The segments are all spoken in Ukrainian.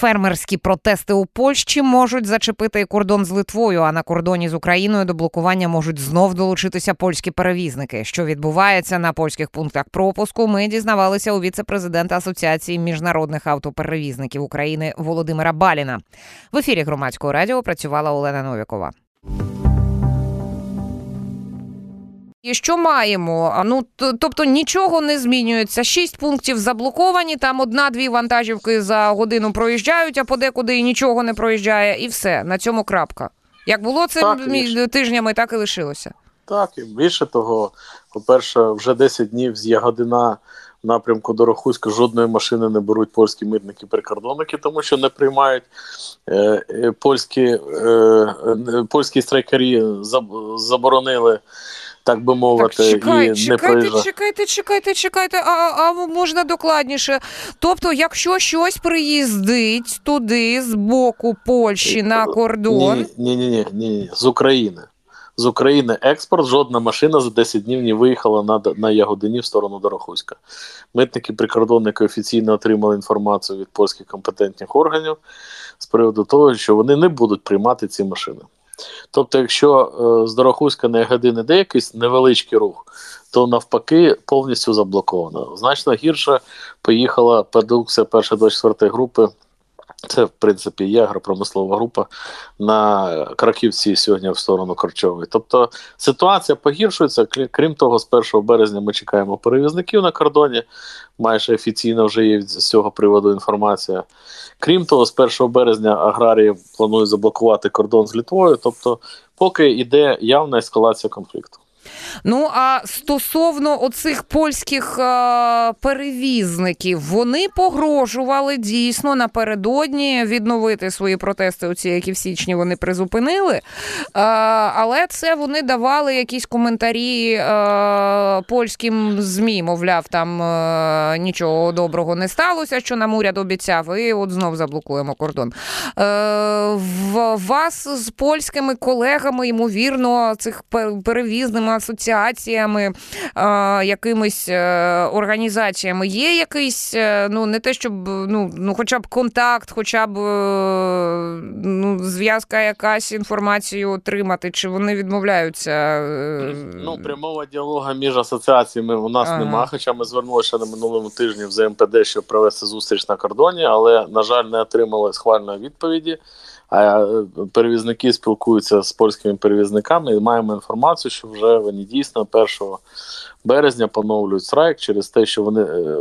Фермерські протести у Польщі можуть зачепити кордон з Литвою. А на кордоні з Україною до блокування можуть знов долучитися польські перевізники. Що відбувається на польських пунктах пропуску? Ми дізнавалися у віце-президента Асоціації міжнародних автоперевізників України Володимира Баліна. В ефірі громадського радіо працювала Олена Новікова. І що маємо? Ну тобто нічого не змінюється. Шість пунктів заблоковані. Там одна-дві вантажівки за годину проїжджають, а подекуди і нічого не проїжджає, і все на цьому крапка. Як було це так, тижнями, так і лишилося. Так, і більше того, по-перше, вже 10 днів з Ягодина в напрямку до Рахуська жодної машини не беруть польські митники прикордонники, тому що не приймають е, е, польські е, е польські страйкарі заборонили так би мовити, так, чекай, і чекайте, не чекайте, чекайте, чекайте, чекайте, а а можна докладніше. Тобто, якщо щось приїздить туди з боку Польщі на кордон, ні, ні, ні, ні, ні, з України. З України експорт, жодна машина за 10 днів не виїхала на на Ягодині в сторону Дорохуська. Митники прикордонники офіційно отримали інформацію від польських компетентних органів з приводу того, що вони не будуть приймати ці машини. Тобто, якщо е, з Дорохуська на години де якийсь невеличкий рух, то навпаки повністю заблоковано. Значно гірше поїхала продукція першої 24 групи це, в принципі, є агропромислова група на Краківці сьогодні в сторону Корчової. Тобто ситуація погіршується. Крім того, з 1 березня ми чекаємо перевізників на кордоні. Майже офіційно вже є з цього приводу інформація. Крім того, з 1 березня аграрії планують заблокувати кордон з Літвою. Тобто, поки йде явна ескалація конфлікту. Ну а стосовно оцих польських е, перевізників, вони погрожували дійсно напередодні відновити свої протести, оці, які в січні вони призупинили. Е, але це вони давали якісь коментарі е, польським ЗМІ, мовляв, там е, нічого доброго не сталося, що нам уряд обіцяв, і от знов заблокуємо кордон. Е, в вас з польськими колегами, ймовірно, цих перевізними асоціаціями, якимись е, організаціями є якийсь, е, ну не те, щоб ну, ну хоча б контакт, хоча б е, ну, зв'язка якась інформацію отримати, чи вони відмовляються? Ну, прямого діалогу між асоціаціями у нас ага. нема, хоча ми звернулися на минулому тижні в ЗМПД, щоб провести зустріч на кордоні, але, на жаль, не отримали схвальної відповіді. А перевізники спілкуються з польськими перевізниками і маємо інформацію, що вже вони дійсно 1 березня поновлюють страйк через те, що вони е,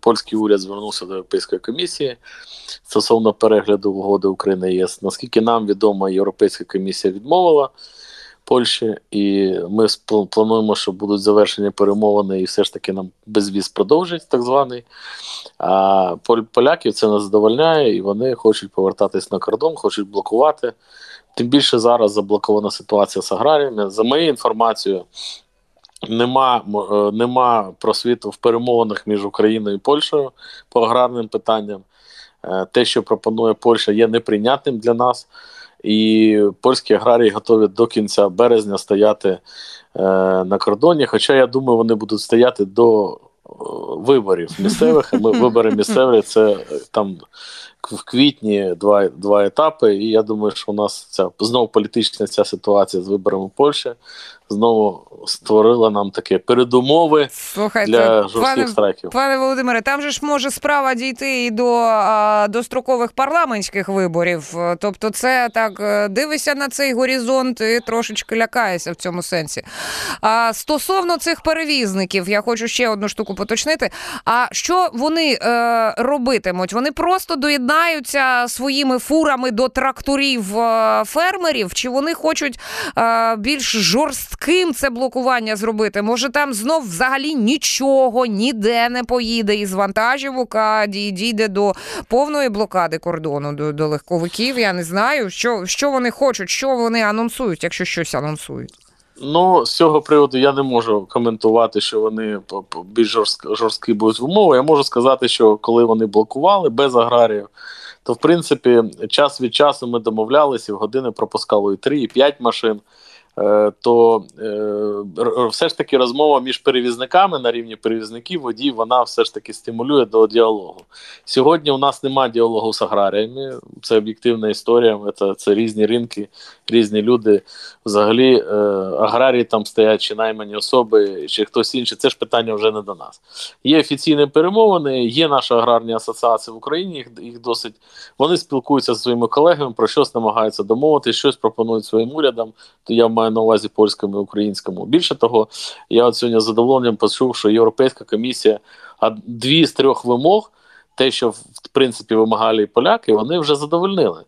польський уряд звернувся до Європейської комісії стосовно перегляду угоди України ЄС. Наскільки нам відомо, Європейська комісія відмовила. Польщі, і ми плануємо, що будуть завершені перемовини, і все ж таки нам безвіз продовжить так званий. А поляків це не задовольняє, і вони хочуть повертатись на кордон, хочуть блокувати. Тим більше зараз заблокована ситуація з аграріями. За моєю інформацією, нема е, нема просвіту в перемовинах між Україною і Польщею по аграрним питанням. Е, те, що пропонує Польща, є неприйнятним для нас і польські аграрії готові до кінця березня стояти е, на кордоні. Хоча я думаю, вони будуть стояти до виборів місцевих. Ми вибори місцеві це там в квітні два два етапи. І я думаю, що у нас ця знову політична ця ситуація з виборами Польщі знову створила нам таке передумови Слухайте, для жорстких пане, страйків. Пане Володимире, там же ж може справа дійти і до а, дострокових парламентських виборів. Тобто, це так е, дивишся на цей горизонт і трошечки лякаєшся в цьому сенсі. А стосовно цих перевізників, я хочу ще одну штуку поточнити. А що вони е, робитимуть? Вони просто доєднаються своїми фурами до тракторів е, фермерів, чи вони хочуть е, більш жорстко ким це блокування зробити? Може там знов взагалі нічого ніде не поїде із вантажівок, а дійде до повної блокади кордону до, до легковиків. Я не знаю, що, що вони хочуть, що вони анонсують, якщо щось анонсують. Ну, з цього приводу я не можу коментувати, що вони більш жорсткі, жорсткі будуть умови. Я можу сказати, що коли вони блокували без аграріїв, то в принципі час від часу ми домовлялися, в години пропускали і 3, і 5 машин. Е, то все ж таки розмова між перевізниками на рівні перевізників водій, вона все ж таки стимулює до діалогу. Сьогодні у нас немає діалогу з аграріями, це об'єктивна історія, це, це різні ринки, різні люди. Взагалі, аграрії там стоять чи наймані особи, чи хтось інший. Це ж питання вже не до нас. Є офіційні перемовини, є наша аграрні асоціація в Україні, їх, їх досить. Вони спілкуються зі своїми колегами, про щось намагаються домовити, щось пропонують своїм урядам. То я маю на увазі польському і українському. Більше того, я от сьогодні з задоволенням почув, що Європейська комісія а дві з трьох вимог, те, що в принципі вимагали і поляки, вони вже задовольнили.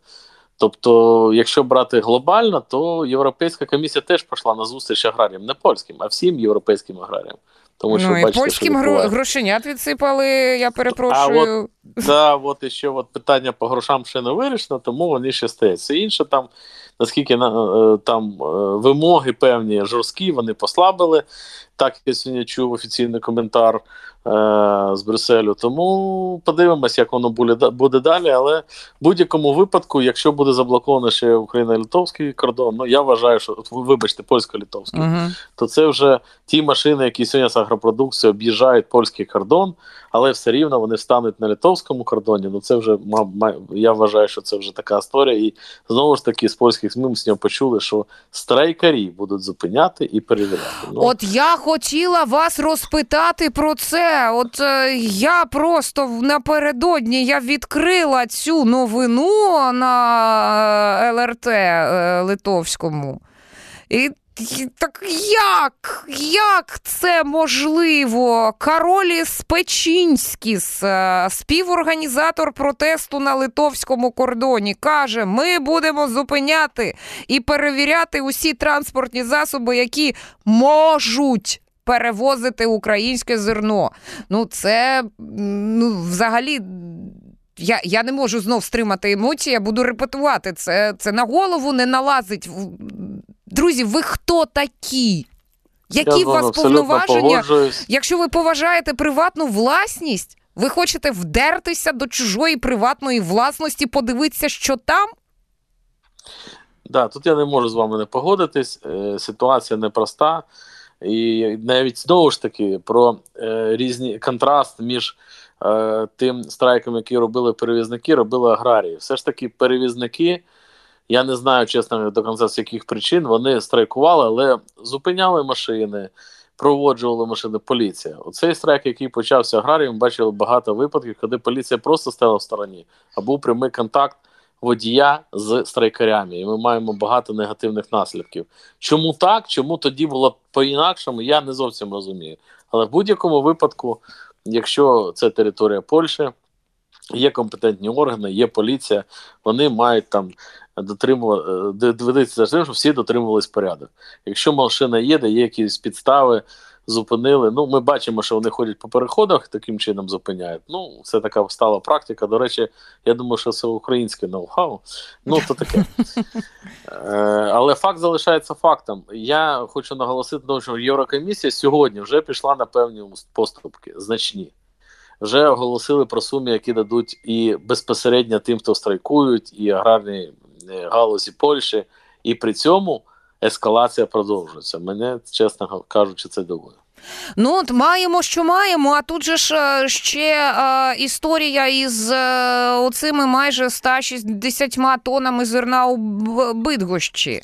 Тобто, якщо брати глобально, то Європейська комісія теж пішла на зустріч аграріям, не польським, а всім європейським аграріям. Тому що ну, і бачите, польським що грошенят відсипали, я перепрошую. А от, да, от і ще от питання по грошам ще не вирішено, тому вони ще стоять. Все інше там, наскільки е, там е, вимоги певні жорсткі, вони послабили. Так я сьогодні чув офіційний коментар е, з Брюсселю. Тому подивимось, як воно буде буде далі. Але в будь-якому випадку, якщо буде заблоковано ще Україна-Литовський кордон, ну я вважаю, що вибачте, польсько-литовський, uh-huh. то це вже ті машини, які сьогодні з агропродукцією об'їжджають польський кордон, але все рівно вони встануть на литовському кордоні. Ну це вже я вважаю, що це вже така історія. І знову ж таки з польських ЗМІ ми почули, що страйкарі будуть зупиняти і перевіряти. Ну, От я хотіла вас розпитати про це. От е, я просто напередодні я відкрила цю новину на е, ЛРТ е, Литовському. І так як? Як це можливо? Кароліс Печінськіс, е, співорганізатор протесту на литовському кордоні, каже: ми будемо зупиняти і перевіряти усі транспортні засоби, які можуть. Перевозити українське зерно. Ну, це ну, взагалі. Я я не можу знов стримати емоції, я буду репетувати. Це це на голову не налазить. Друзі, ви хто такі? Які у вас повноваження? Якщо ви поважаєте приватну власність, ви хочете вдертися до чужої приватної власності, подивитися, що там? Да, тут я не можу з вами не погодитись. Е, ситуація непроста. І навіть знову ж таки про е, різні контраст між е, тим страйком, який робили перевізники, робили аграрії. Все ж таки, перевізники. Я не знаю, чесно, до кінця з яких причин вони страйкували, але зупиняли машини, проводжували машини поліція. Оцей страйк, який почався аграрієм, бачили багато випадків, коли поліція просто стала в стороні, а був прямий контакт водія з страйкарями. І ми маємо багато негативних наслідків. Чому так? Чому тоді було по-інакшому, я не зовсім розумію. Але в будь-якому випадку, якщо це територія Польщі, є компетентні органи, є поліція, вони мають там дотримувати е, доведеться за тим, щоб всі дотримувались порядок. Якщо машина їде, є якісь підстави, зупинили. Ну, ми бачимо, що вони ходять по переходах, таким чином зупиняють. Ну, це така стала практика. До речі, я думаю, що це українське ноу-хау. Ну, то таке. Е, але факт залишається фактом. Я хочу наголосити, що Єврокомісія сьогодні вже пішла на певні поступки значні. Вже оголосили про суми, які дадуть і безпосередньо тим, хто страйкують, і аграрні галузі Польщі, і при цьому ескалація продовжується. Мене, чесно кажучи, це дивує. Ну, от маємо, що маємо. А тут же ж е, ще е, історія із е, оцими майже 160 тонами зерна у Бидгощі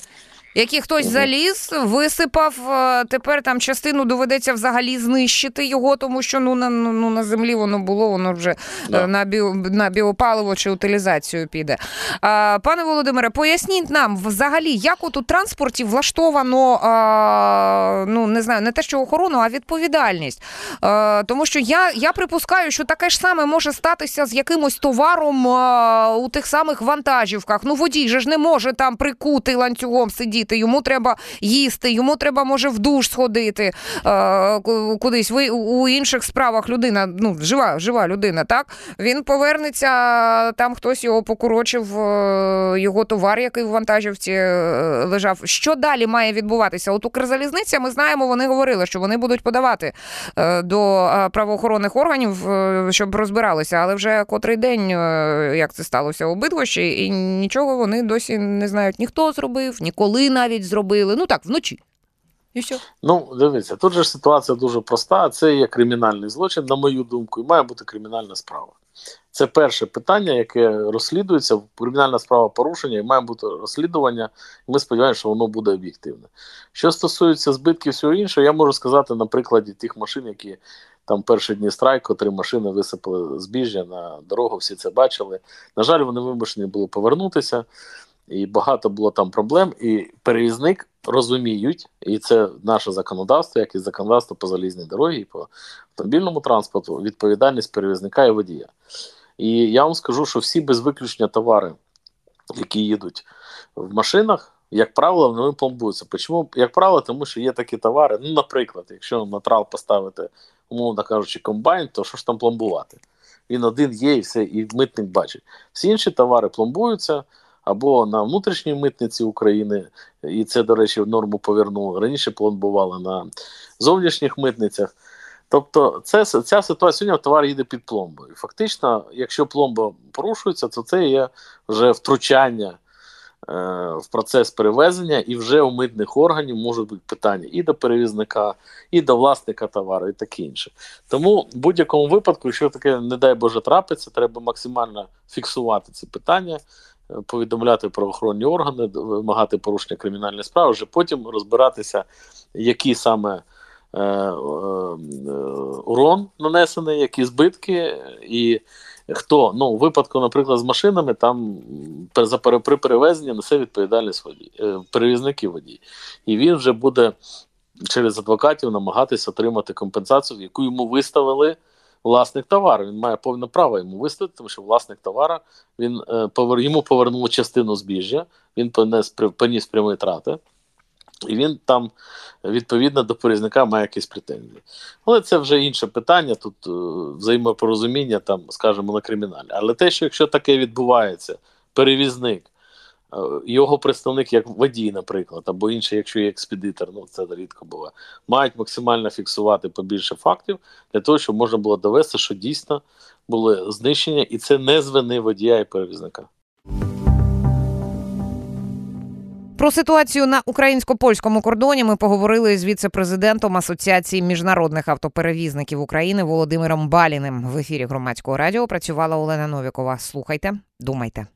які хтось заліз, висипав. Е, тепер там частину доведеться взагалі знищити його, тому що ну на ну, ну на землі воно було, воно вже да. Е, на біо, на біопаливо чи утилізацію піде. А, Пане Володимире, поясніть нам взагалі, як от у транспорті влаштовано а, ну не знаю, не те, що охорону, а відповідальність. А, Тому що я я припускаю, що таке ж саме може статися з якимось товаром а, у тих самих вантажівках. Ну водій же ж не може там прикути ланцюгом сидіти сидіти, йому треба їсти, йому треба може в душ сходити е, кудись. Ви у інших справах людина, ну жива, жива людина, так він повернеться, там хтось його покурочив, е, його товар, який в вантажівці е, лежав. Що далі має відбуватися? От Укрзалізниця, ми знаємо, вони говорили, що вони будуть подавати до правоохоронних органів, щоб розбиралися, але вже котрий день, як це сталося у Бидгощі, і нічого вони досі не знають ні хто зробив, ні навіть зробили. Ну так, вночі. І що? Ну, дивіться, тут же ситуація дуже проста. Це є кримінальний злочин, на мою думку, і має бути кримінальна справа. Це перше питання, яке розслідується. Кримінальна справа порушення і має бути розслідування. Ми сподіваємося, що воно буде об'єктивне. Що стосується збитків всього іншого, я можу сказати на прикладі тих машин, які там перші дні страйку, три машини висипали збіжжя на дорогу, всі це бачили. На жаль, вони вимушені були повернутися, і багато було там проблем. І перевізник розуміють, і це наше законодавство, як і законодавство по залізній дорогі, по автомобільному транспорту, відповідальність перевізника і водія. І я вам скажу, що всі без виключення товари, які їдуть в машинах, як правило, вони пломбуються. Чому? Як правило, тому що є такі товари. Ну, наприклад, якщо на трал поставити, умовно кажучи, комбайн, то що ж там пломбувати? Він один є, і все, і митник бачить. Всі інші товари пломбуються або на внутрішній митниці України, і це, до речі, в норму повернули. Раніше пломбували на зовнішніх митницях. Тобто, це, ця ситуація сьогодні товар їде під пломбою. Фактично, якщо пломба порушується, то це є вже втручання е, в процес перевезення, і вже у митних органів можуть бути питання і до перевізника, і до власника товару, і таке інше. Тому в будь-якому випадку, якщо таке, не дай Боже, трапиться, треба максимально фіксувати ці питання. Повідомляти правоохоронні органи, вимагати порушення кримінальної справи, вже потім розбиратися, які саме Е, е, урон нанесений, які збитки, і хто ну у випадку, наприклад, з машинами, там за при перевезенні несе відповідальність водій, е, перевізників водій. І він вже буде через адвокатів намагатися отримати компенсацію, яку йому виставили. Власник товару, він має повне право йому виставити, тому що власник товара він повер... йому повернув частину збіжжя, він понес поніс прямі трати і він там відповідно до порізника має якісь претензії. Але це вже інше питання. Тут е, взаємопорозуміння, там, скажімо, на криміналі. Але те, що якщо таке відбувається, перевізник, е, його представник, як водій, наприклад, або інший, якщо є експедитор, ну це рідко буває, мають максимально фіксувати побільше фактів для того, щоб можна було довести, що дійсно були знищення, і це не з вини водія і перевізника. Про ситуацію на українсько-польському кордоні ми поговорили з віце-президентом Асоціації міжнародних автоперевізників України Володимиром Баліним. В ефірі громадського радіо працювала Олена Новікова. Слухайте, думайте.